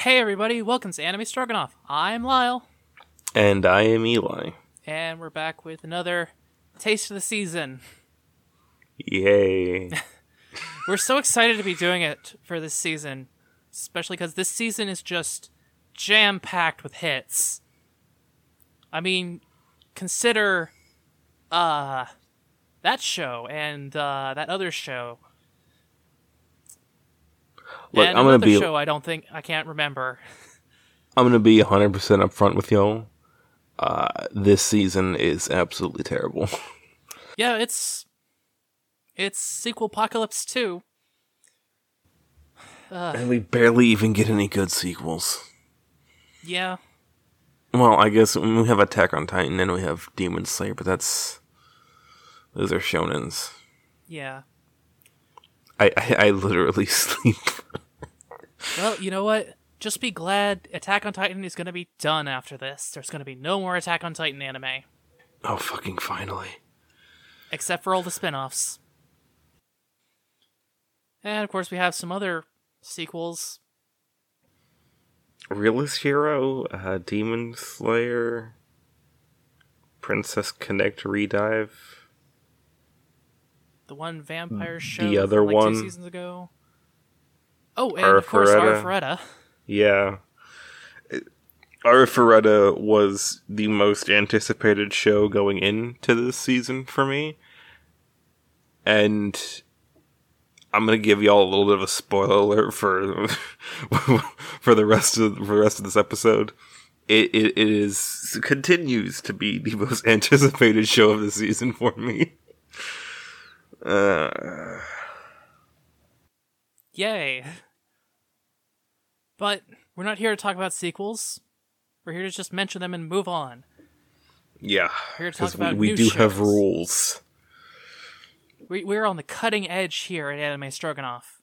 Hey everybody, welcome to Anime Stroganoff. I'm Lyle, And I am Eli. and we're back with another taste of the season. Yay. We're so excited to be doing it for this season, especially because this season is just jam packed with hits. I mean, consider uh that show and uh that other show. Look, and I'm gonna another be show I don't think I can't remember. I'm gonna be 100 percent upfront with y'all. Uh, this season is absolutely terrible. Yeah, it's it's sequel apocalypse 2. Uh, and we barely even get any good sequels. Yeah. Well, I guess we have Attack on Titan and we have Demon Slayer, but that's those are shonens. Yeah. I I, I literally sleep. Well, you know what? Just be glad Attack on Titan is going to be done after this. There's going to be no more Attack on Titan anime, oh, fucking finally. except for all the spin offs. And of course, we have some other sequels. Realist Hero, uh, Demon Slayer, Princess Connect Redive. The one vampire show The other like, one. two seasons ago. Oh, and of course, Arifureta. Arifureta. Yeah. Arifureta was the most anticipated show going into this season for me. And I'm gonna give y'all a little bit of a spoiler alert for for the rest of for the rest of this episode. It, it it is continues to be the most anticipated show of the season for me. Uh, Yay. But we're not here to talk about sequels. We're here to just mention them and move on. yeah, We're Here to talk we, about we do have rules. We, we're on the cutting edge here at Anime Stroganoff.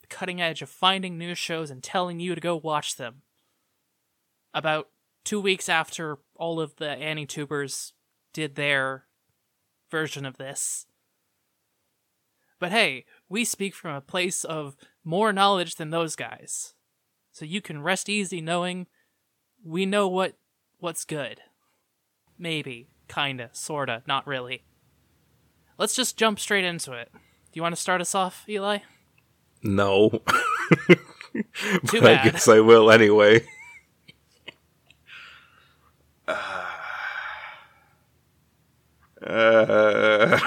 The cutting edge of finding new shows and telling you to go watch them. About two weeks after all of the AniTubers did their version of this. But hey, we speak from a place of more knowledge than those guys. So you can rest easy knowing we know what what's good. Maybe, kinda, sorta, not really. Let's just jump straight into it. Do you want to start us off, Eli? No. Too but I guess I will anyway. Uh,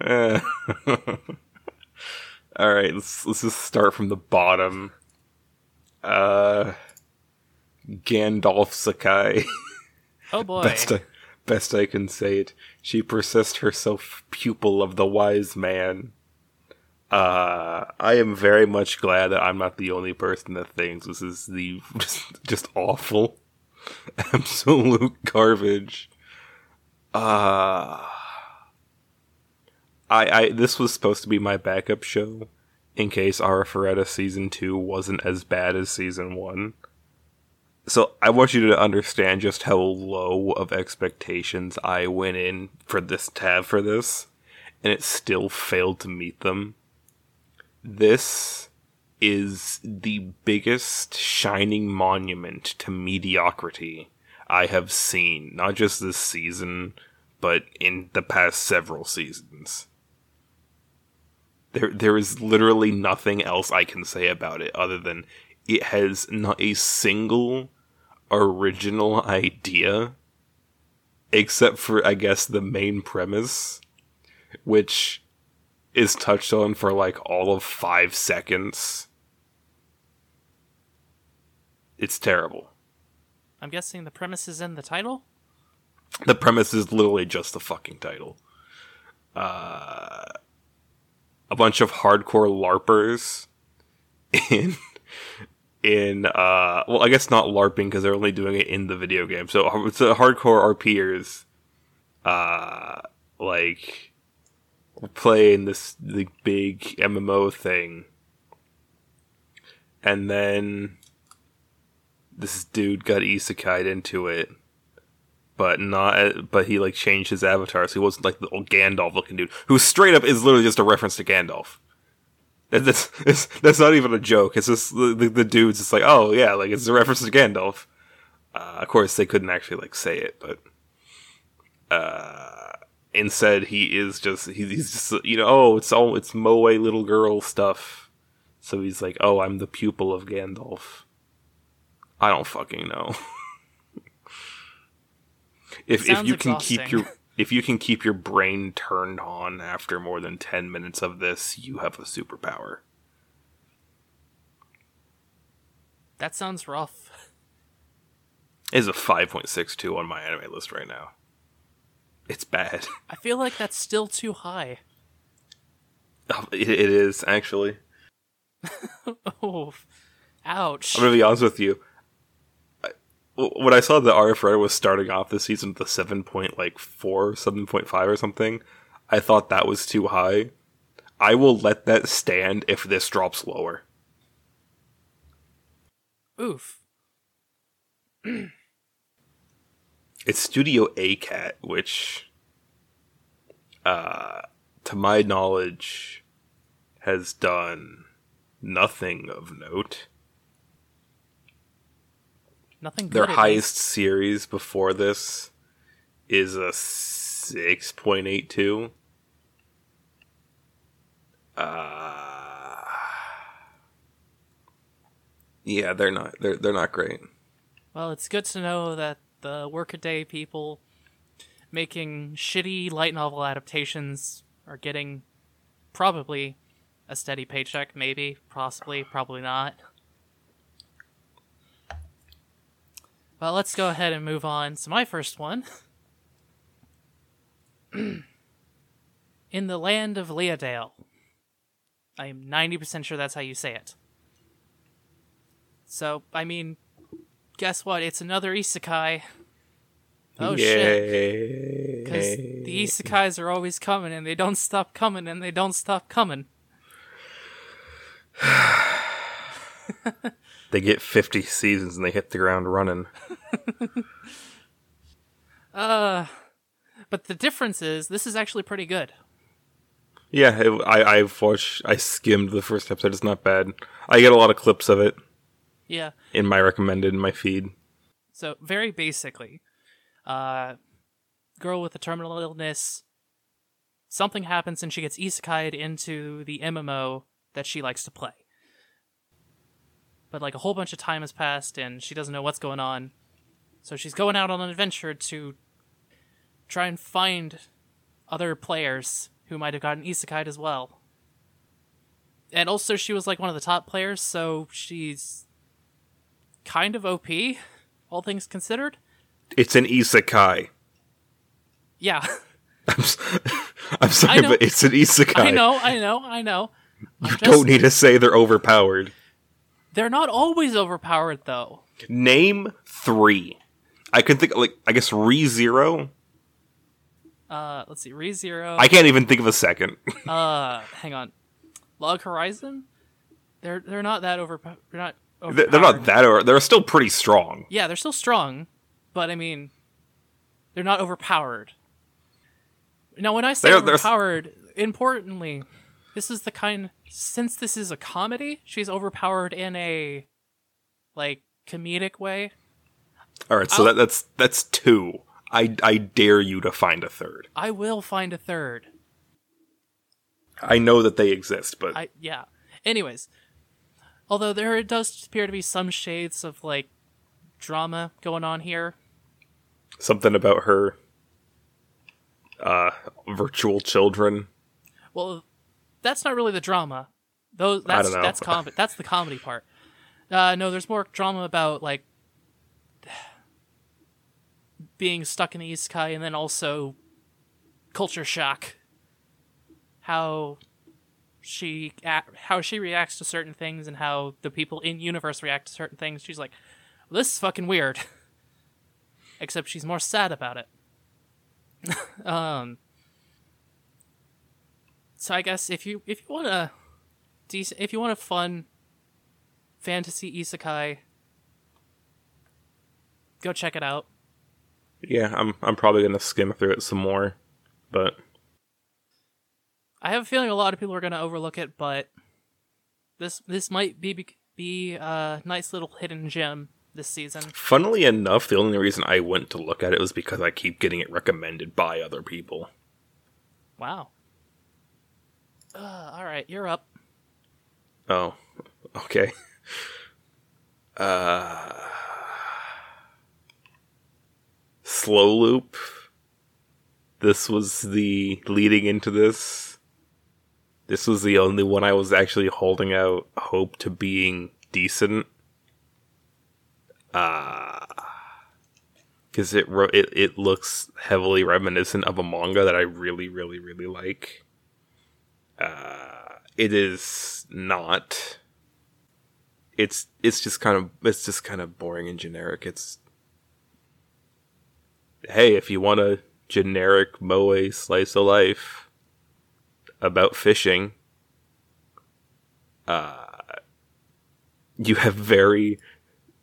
uh, all right, let's let's just start from the bottom. Uh, Gandalf Sakai. Oh boy. best I, best I can say it. She persists herself pupil of the wise man. Uh, I am very much glad that I'm not the only person that thinks this is the just, just awful, absolute garbage. Uh, I, I this was supposed to be my backup show in case Arifureta season two wasn't as bad as season one. So I want you to understand just how low of expectations I went in for this tab for this, and it still failed to meet them. This is the biggest shining monument to mediocrity I have seen, not just this season, but in the past several seasons. There, there is literally nothing else I can say about it other than it has not a single original idea, except for I guess the main premise, which is touched on for like all of five seconds. It's terrible. I'm guessing the premise is in the title? The premise is literally just the fucking title. Uh, a bunch of hardcore larpers in in uh well I guess not larping because they're only doing it in the video game. So it's a hardcore RPers uh like playing this the big MMO thing. And then this dude got isekai'd into it but not. But he like changed his avatar, so he wasn't like the old Gandalf looking dude, who straight up is literally just a reference to Gandalf. And That's, that's, not even a joke. It's just the, the, dude's just like, oh yeah, like it's a reference to Gandalf. Uh, of course, they couldn't actually like say it, but uh, instead he is just he, he's just you know oh it's all it's moe little girl stuff. So he's like, oh, I'm the pupil of Gandalf. I don't fucking know. if if you can keep your if you can keep your brain turned on after more than 10 minutes of this, you have a superpower. That sounds rough. Is a 5.62 on MyAnimeList right now. It's bad. I feel like that's still too high. Oh, it, it is actually. Oh, ouch. I'm gonna be honest with you. When I saw the RF was starting off this season with a seven point like four, seven point five or something, I thought that was too high. I will let that stand if this drops lower. Oof. It's Studio A Cat, which, uh, to my knowledge, has done nothing of note. Nothing. Their highest least. series before this is a 6.82. Uh, yeah, they're not they're they're not great. Well, it's good to know that the workaday people making shitty light novel adaptations are getting probably a steady paycheck, maybe, possibly, probably not. Well, let's go ahead and move on to my first one. In the land of Leadale. I am 90% sure that's how you say it. So, I mean, guess what? It's another isekai. Oh shit. Because the isekais are always coming and they don't stop coming and they don't stop coming. They get 50 seasons and they hit the ground running. Uh, but the difference is this is actually pretty good. Yeah, it, I I've watched I skimmed the first episode. It's not bad. I get a lot of clips of it Yeah. in my recommended in my feed. So very basically, uh, girl with a terminal illness. Something happens and she gets isekai'd into the MMO that she likes to play. But like a whole bunch of time has passed and she doesn't know what's going on. So she's going out on an adventure to try and find other players who might have gotten isekai'd as well. And also she was like one of the top players, so she's kind of OP, all things considered. It's an isekai. Yeah. I'm, I'm sorry, but it's an isekai. I know, I know, I know. I'm You don't need to say they're overpowered. They're not always overpowered, though. Name three. I can think like I guess Re Zero. Uh, let's see, ReZero. I can't even think of a second. Uh, hang on, Log Horizon. They're they're not that overpowered. They're not. They're they're not that. Or they're still pretty strong. Yeah, they're still strong, but I mean, they're not overpowered. Now, when I say They're- they're- overpowered, importantly, this is the kind. Since this is a comedy, she's overpowered in a like comedic way. All right, so I'll- that, that's that's two. I I dare you to find a third. I will find a third. I know that they exist, but I yeah. Anyways, although there does appear to be some shades of like drama going on here. something about her uh virtual children. Well, that's not really the drama. Those that's that's com- that's the comedy part. Uh, no, there's more drama about like being stuck in the isekai and then also culture shock. How she how she reacts to certain things and how the people in universe react to certain things. She's like, well, "This is fucking weird." Except she's more sad about it. um so I guess if you if you want a decent if you want a fun fantasy isekai, go check it out. Yeah, I'm I'm probably gonna skim through it some more, but I have a feeling a lot of people are going to overlook it, but This this might be be a nice little hidden gem this season. Funnily enough, the only reason I went to look at it was because I keep getting it recommended by other people. Wow. Uh, all right, you're up. Oh, okay. Uh, slow loop. This was the leading into this. This was the only one I was actually holding out hope to being decent. Uh because it, it it looks heavily reminiscent of a manga that I really really really like. Uh, it is not. It's it's just kind of it's just kind of boring and generic. It's hey, if you want a generic moe slice of life about fishing, uh, you have very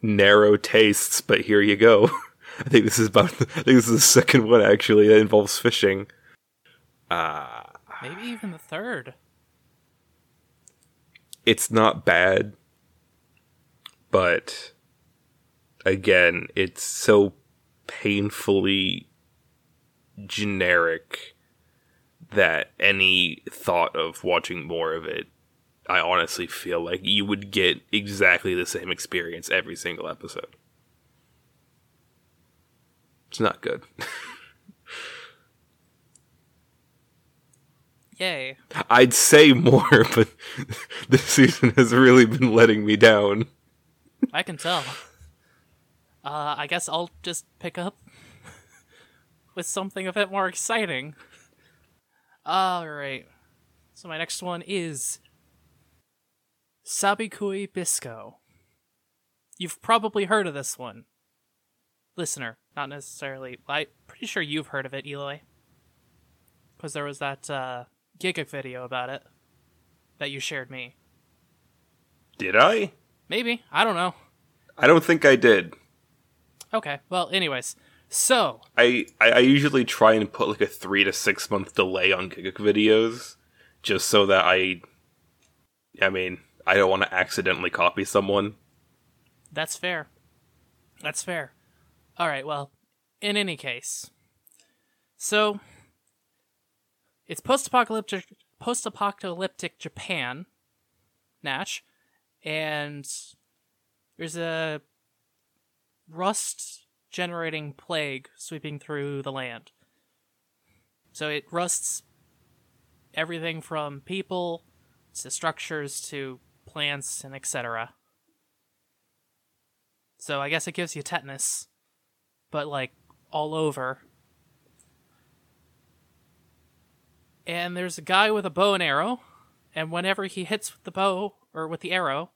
narrow tastes, but here you go. I think this is about. I think this is the second one actually that involves fishing. Uh Maybe even the third. it's not bad, but again, it's so painfully generic that any thought of watching more of it, I honestly feel like you would get exactly the same experience every single episode. It's not good. Yay. I'd say more, but this season has really been letting me down. I can tell. Uh, I guess I'll just pick up with something a bit more exciting. Alright. So my next one is Sabikui Bisco. You've probably heard of this one. Listener, not necessarily. I'm pretty sure you've heard of it, Eli. Because there was that uh, Gigguk video about it that you shared me. Did I? Maybe. I don't know. I don't think I did. Okay. Well, anyways. So, I, I I usually try and put like a three to six month delay on Gigguk videos, just so that I, I mean, I don't want to accidentally copy someone. That's fair. That's fair. All right, well, in any case. So it's post-apocalyptic post-apocalyptic Japan, Natch, and there's a rust generating plague sweeping through the land. So it rusts everything from people to structures to plants and etc. So I guess it gives you tetanus, but like all over. And there's a guy with a bow and arrow, and whenever he hits with the bow or with the arrow,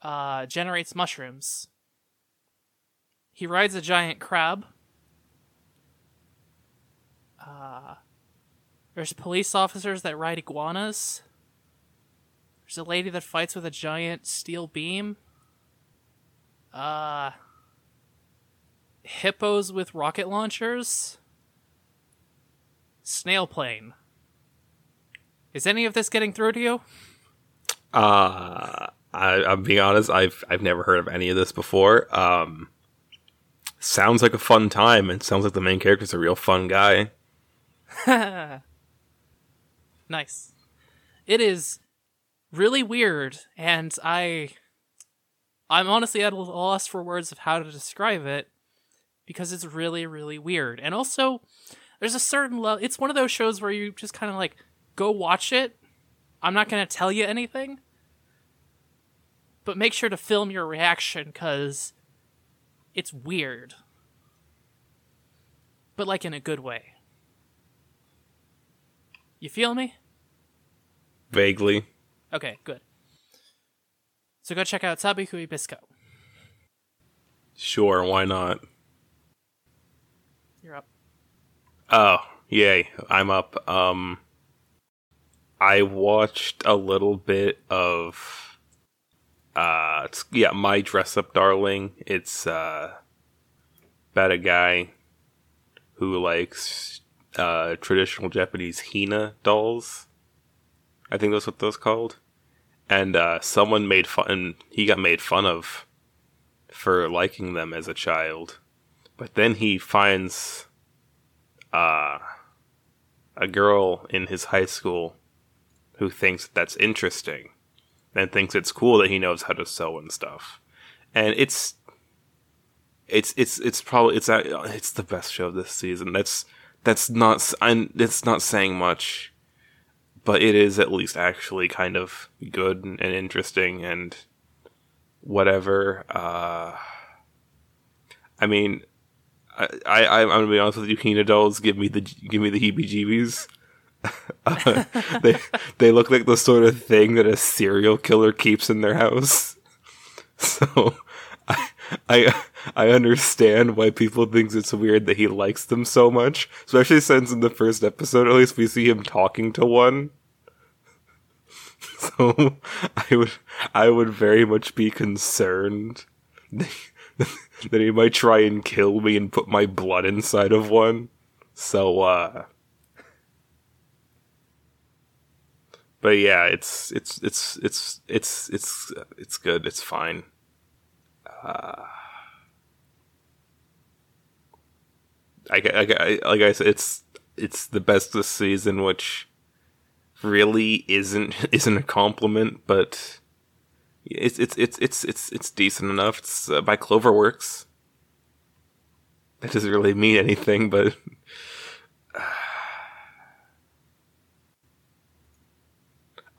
uh, generates mushrooms. He rides a giant crab. Uh, there's police officers that ride iguanas. There's a lady that fights with a giant steel beam. Uh hippos with rocket launchers. Snail plane. Is any of this getting through to you? Uh I, I'm being honest. I've I've never heard of any of this before. Um, sounds like a fun time, and sounds like the main character's a real fun guy. nice. It is really weird, and I I'm honestly at a loss for words of how to describe it because it's really, really weird. And also, there's a certain level. It's one of those shows where you just kind of like go watch it. I'm not going to tell you anything, but make sure to film your reaction because it's weird, but like in a good way. You feel me? Vaguely. Okay, good. So go check out Sabikui Bisco. Sure, why not? You're up. Oh, yay, I'm up. Um I watched a little bit of uh it's, yeah, My Dress Up Darling. It's uh about a guy who likes uh traditional Japanese Hina dolls. I think that's what those called. and uh, someone made fun. And he got made fun of for liking them as a child, but then he finds uh, a girl in his high school who thinks that's interesting, and thinks it's cool that he knows how to sew and stuff, and it's it's it's it's probably it's it's the best show this season. That's that's not I'm, it's not saying much, but it is at least actually kind of good and interesting and whatever. Uh, I mean, I, I I'm gonna be honest with you, Hina dolls give me the give me the heebie-jeebies. uh, they they look like the sort of thing that a serial killer keeps in their house. So I I I understand why people think it's weird that he likes them so much, especially since in the first episode, at least, we see him talking to one. So I would I would very much be concerned that he might try and kill me and put my blood inside of one. So uh But yeah, it's it's it's it's it's it's it's good. It's fine. Uh I, I, I, like I said, it's it's the best this season, which really isn't isn't a compliment, but it's it's it's it's it's it's decent enough. It's uh, by Cloverworks. That doesn't really mean anything, but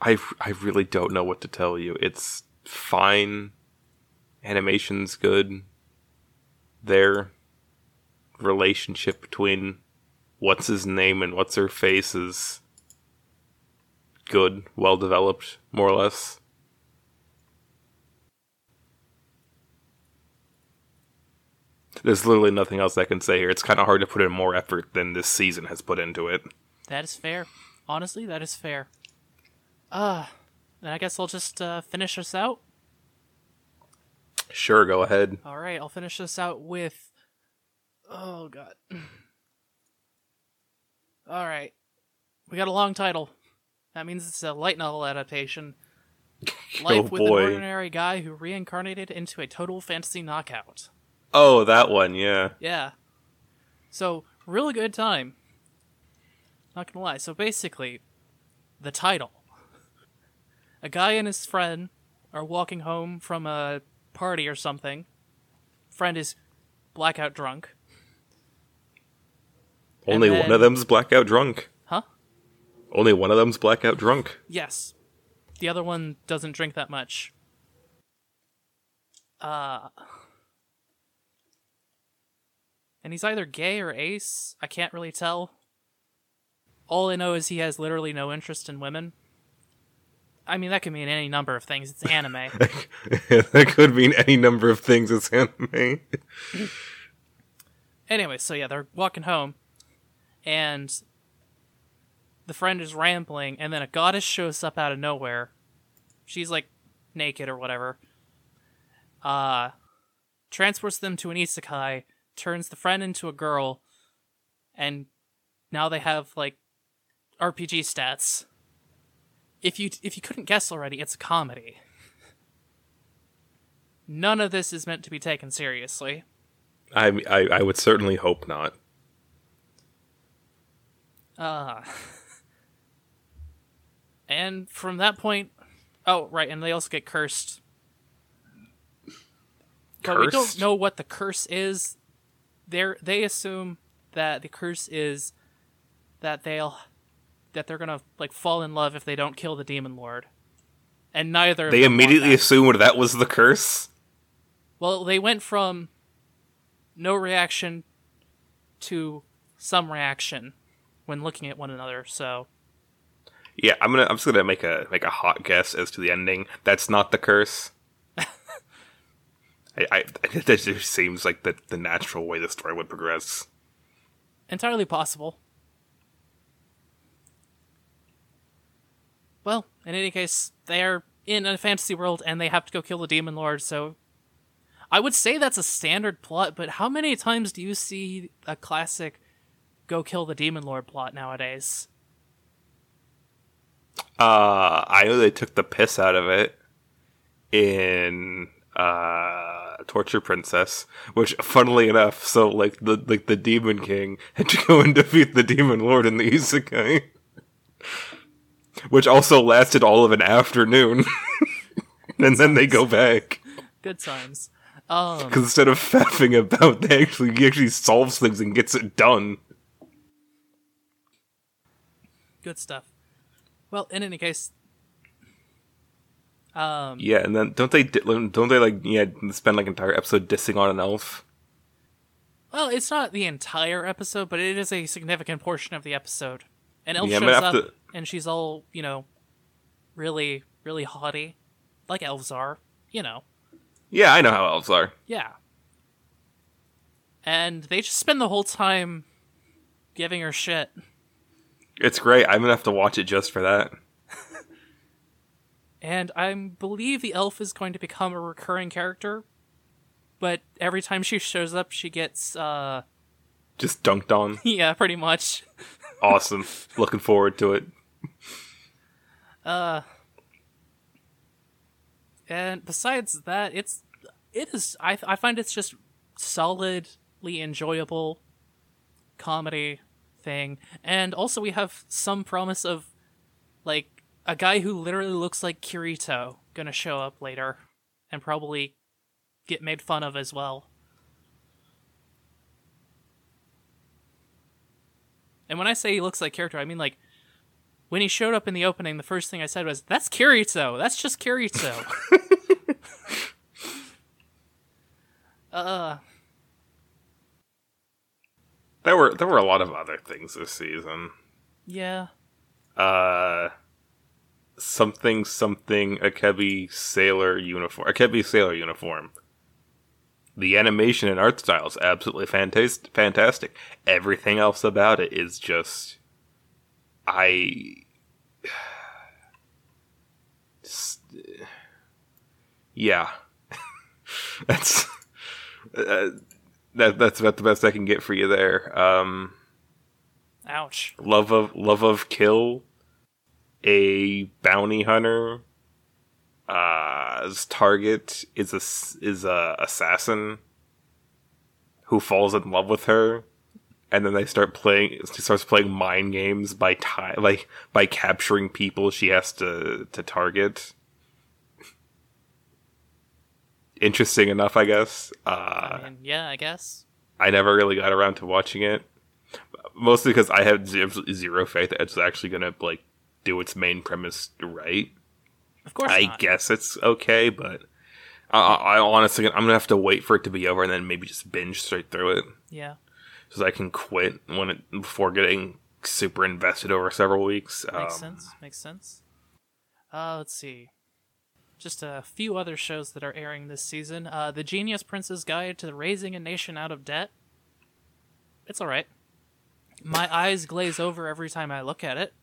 I I really don't know what to tell you. It's fine. Animation's good. Their relationship between what's his name and what's her face is good, well developed, more or less. There's literally nothing else I can say here. It's kind of hard to put in more effort than this season has put into it. That is fair. Honestly, that is fair. Uh, then I guess I'll just uh, finish us out. Sure, go ahead. All right, I'll finish this out with Oh god. All right, we got a long title. That means it's a light novel adaptation. Life oh, with boy. an ordinary guy who reincarnated into a total fantasy knockout. Oh, that one, yeah. Yeah. So, really good time. Not gonna lie. So basically, the title. A guy and his friend are walking home from a party or something. Friend is blackout drunk. Only then- one of them's blackout drunk. Huh? Only one of them's blackout drunk. Yes. The other one doesn't drink that much. Uh And he's either gay or ace. I can't really tell. All I know is he has literally no interest in women. I mean, that could mean any number of things. It's anime. that could mean any number of things It's anime. anyway, so yeah, they're walking home, and the friend is rambling, and then a goddess shows up out of nowhere. She's like naked or whatever. Uh, transports them to an isekai, turns the friend into a girl, and now they have like RPG stats. If you if you couldn't guess already, it's a comedy. None of this is meant to be taken seriously. I, I I would certainly hope not. Uh, and from that point, oh right, and they also get cursed. But we don't know what the curse is. They they assume that the curse is that they'll that they're gonna like fall in love if they don't kill the demon lord. And neither They immediately assumed that was the curse. Well, they went from no reaction to some reaction when looking at one another. So Yeah, I'm gonna. I'm just gonna make a make a hot guess as to the ending. That's not the curse. I, I that just seems like the the natural way the story would progress. entirely possible. Well, in any case, they're in a fantasy world and they have to go kill the demon lord. So, I would say that's a standard plot. But how many times do you see a classic "go kill the demon lord" plot nowadays? Uh, I know they took the piss out of it in uh, Torture Princess, which, funnily enough, so like the like the Demon King had to go and defeat the Demon Lord in the Isekai, which also lasted all of an afternoon, and then they go back Good times. Um, because instead of faffing about, they actually he actually solves things and gets it done. good stuff. Well, in any case, um, Yeah, and then don't they don't they like yeah spend like an entire episode dissing on an elf? well, it's not the entire episode, but it is a significant portion of the episode. And Elf Yeah, shows up, to- and she's all you know, really, really haughty, like elves are. You know, Yeah, I know how elves are. yeah. And they just spend the whole time giving her shit. It's great. I'm gonna have to watch it just for that. And I believe the elf is going to become a recurring character. But every time she shows up, she gets, uh, Just dunked on. yeah, pretty much. Awesome. Looking forward to it. Uh, and besides that, it's, it is, I, I find it's just solidly enjoyable comedy thing. And also, we have some promise of, like, a guy who literally looks like Kirito gonna show up later and probably get made fun of as well. And when I say he looks like Kirito, I mean like when he showed up in the opening, the first thing I said was, "That's Kirito. That's just Kirito." uh, There were there were a lot of other things this season. yeah. Uh, something something a Akebi sailor uniform. A Akebi sailor uniform. The animation and art style is absolutely fantastic. Fantastic. Everything else about it is just, I. S- Yeah, that's uh, that. That's about the best I can get for you there. Um, Ouch. love of love of kill a bounty hunter uh his target is a is a assassin who falls in love with her and then they start playing she starts playing mind games by ti like by capturing people she has to to target. Interesting enough i guess. Uh I mean, yeah, I guess. I never really got around to watching it, mostly because I had zero faith that it's actually gonna like do its main premise right. Of course I not. guess it's okay, but I, I honestly I'm gonna have to wait for it to be over and then maybe just binge straight through it Yeah. so I can quit when it before getting super invested over several weeks. Makes Um, sense. Makes sense. Uh, let's see. Just a few other shows that are airing this season. Uh, the Genius Prince's Guide to Raising a Nation Out of Debt. It's alright. My eyes glaze over every time I look at it.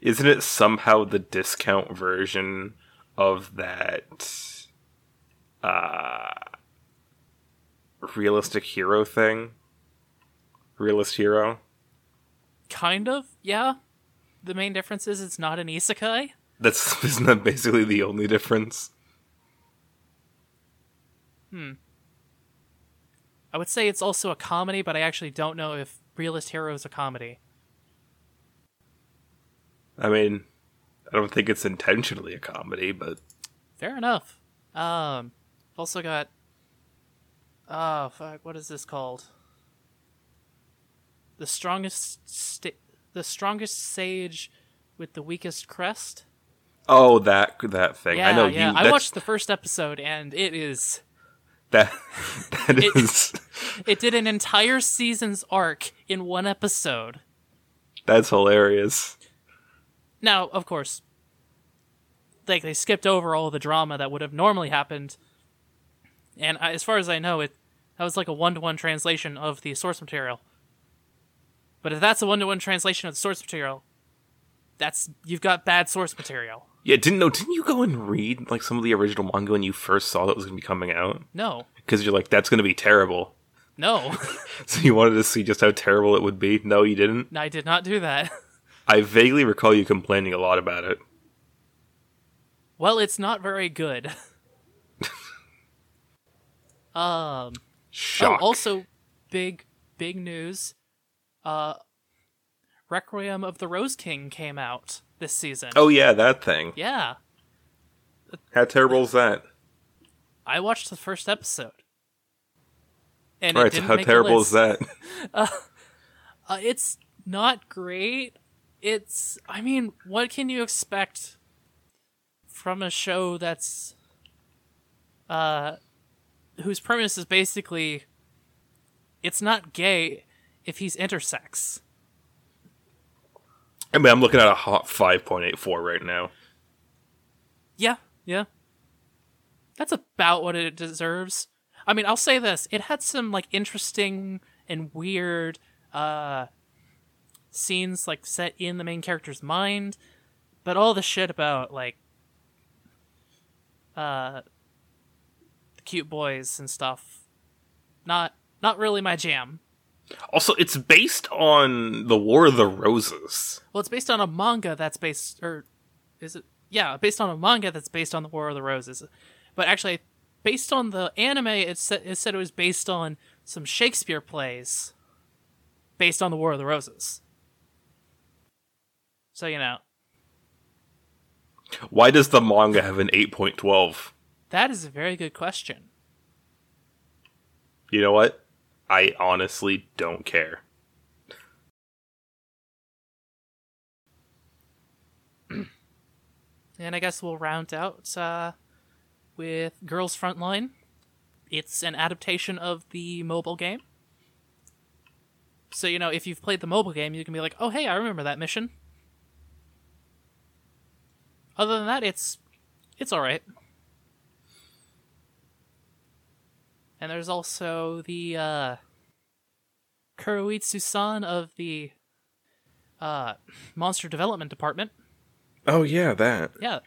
Isn't it somehow the discount version of that uh realistic hero thing? Realist hero? Kind of, yeah. The main difference is it's not an isekai. That's isn't that basically the only difference? Hmm. I would say it's also a comedy, but I actually don't know if Realist Hero is a comedy. I mean, I don't think it's intentionally a comedy, but Fair enough. Um, I've also got. Oh fuck! What is this called? The strongest, sta- the strongest sage with the weakest crest. oh, that that thing. Yeah, I know yeah. you. I watched the first episode, and it is. that. That It- is It did an entire season's arc in one episode. that's hilarious. Now, of course, like they skipped over all the drama that would have normally happened, and I, as far as I know, it that was like a one-to-one translation of the source material. But if that's a one-to-one translation of the source material, that's you've got bad source material. Yeah, didn't know. Didn't you go and read like some of the original manga when you first saw that was going to be coming out? No, Because you're like, that's going to be terrible. no, So you wanted to see just how terrible it would be. No, you didn't. I did not do that. I vaguely recall you complaining a lot about it. Well, it's not very good. um. Shock. Oh, also, big big news. Uh, Requiem of the Rose King came out this season. oh yeah, that thing. yeah, How terrible is that? I watched the first episode. And All right, so how terrible is that? Uh, it's not great. It's, I mean, what can you expect from a show that's, uh, whose premise is basically, it's not gay if he's intersex. I mean, I'm looking at a hot 5.84 right now. Yeah, yeah. That's about what it deserves. I mean, I'll say this: it had some like interesting and weird uh scenes like set in the main character's mind, but all the shit about like uh the cute boys and stuff not not really my jam. Also, it's based on the War of the Roses. Well, it's based on a manga that's based, or is it? Yeah, based on a manga that's based on the War of the Roses. But actually, based on the anime, it said it said it was based on some Shakespeare plays, based on the War of the Roses. So you know Why does the manga have an 8.12? that is a very good question. You know what? I honestly don't care. And I guess we'll round out uh, with Girls Frontline. It's an adaptation of the mobile game. So, you know, if you've played the mobile game, you can be like, oh, hey, I remember that mission. Other than that, it's it's alright. And there's also the uh, Kuroitsu-san of the uh, Monster Development Department Oh yeah, that. yeah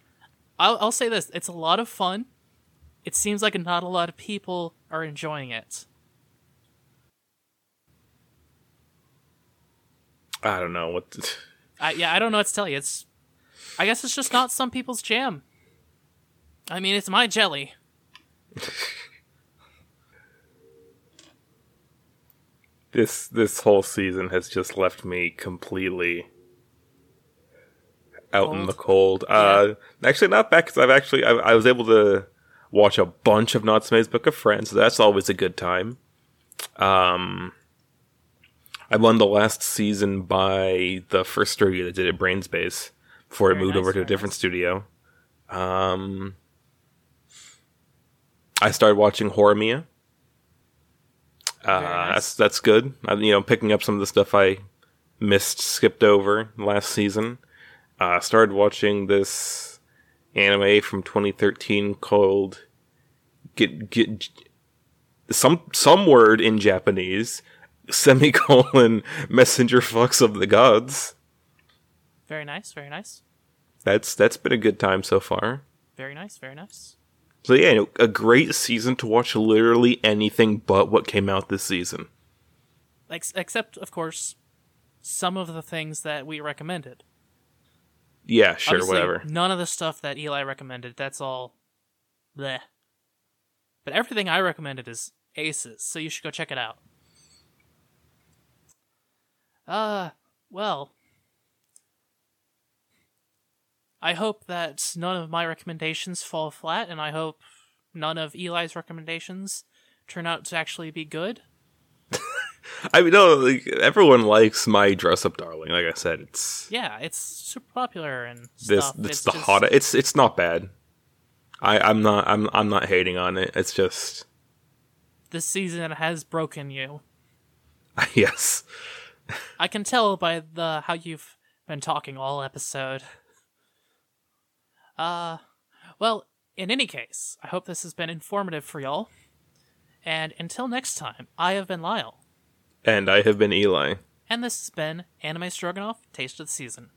I'll, I'll say this it's a lot of fun it seems like not a lot of people are enjoying it I don't know what. To... I, yeah i don't know what to tell you it's i guess it's just not some people's jam i mean it's my jelly This this whole season has just left me completely out in the cold. Uh, actually, not bad because I've actually I, I was able to watch a bunch of Natsume's Book of Friends. So that's always a good time. Um, I won the last season by the first studio that did it, Brain's Base, before Very it moved nice, over to a different nice. studio. Um, I started watching Horimiya. Uh, nice. That's that's good. I'm you know picking up some of the stuff I missed, skipped over last season. Uh, started watching this anime from 2013 called get get some some word in Japanese semicolon messenger fucks of the gods. Very nice very nice That's that's been a good time so far. very nice very nice So yeah, a great season to watch literally anything but what came out this season. Ex- except of course some of the things that we recommended Yeah, sure, Obviously, whatever. None of the stuff that Eli recommended. That's all. Bleh. But everything I recommended is aces, so you should go check it out. Uh, well. I hope that none of my recommendations fall flat, and I hope none of Eli's recommendations turn out to actually be good. I mean, no, like, everyone likes my dress up darling. Like I said, it's Yeah, it's super popular and this. It's, It's the just- hot. It's it's not bad. I I'm not I'm I'm not hating on it. It's just This season has broken you. yes. I can tell by the how you've been talking all episode. Uh, well, in any case, I hope this has been informative for y'all. And until next time, I have been Lyle, And I have been Eli. and this has been Anime Stroganoff Taste of the Season.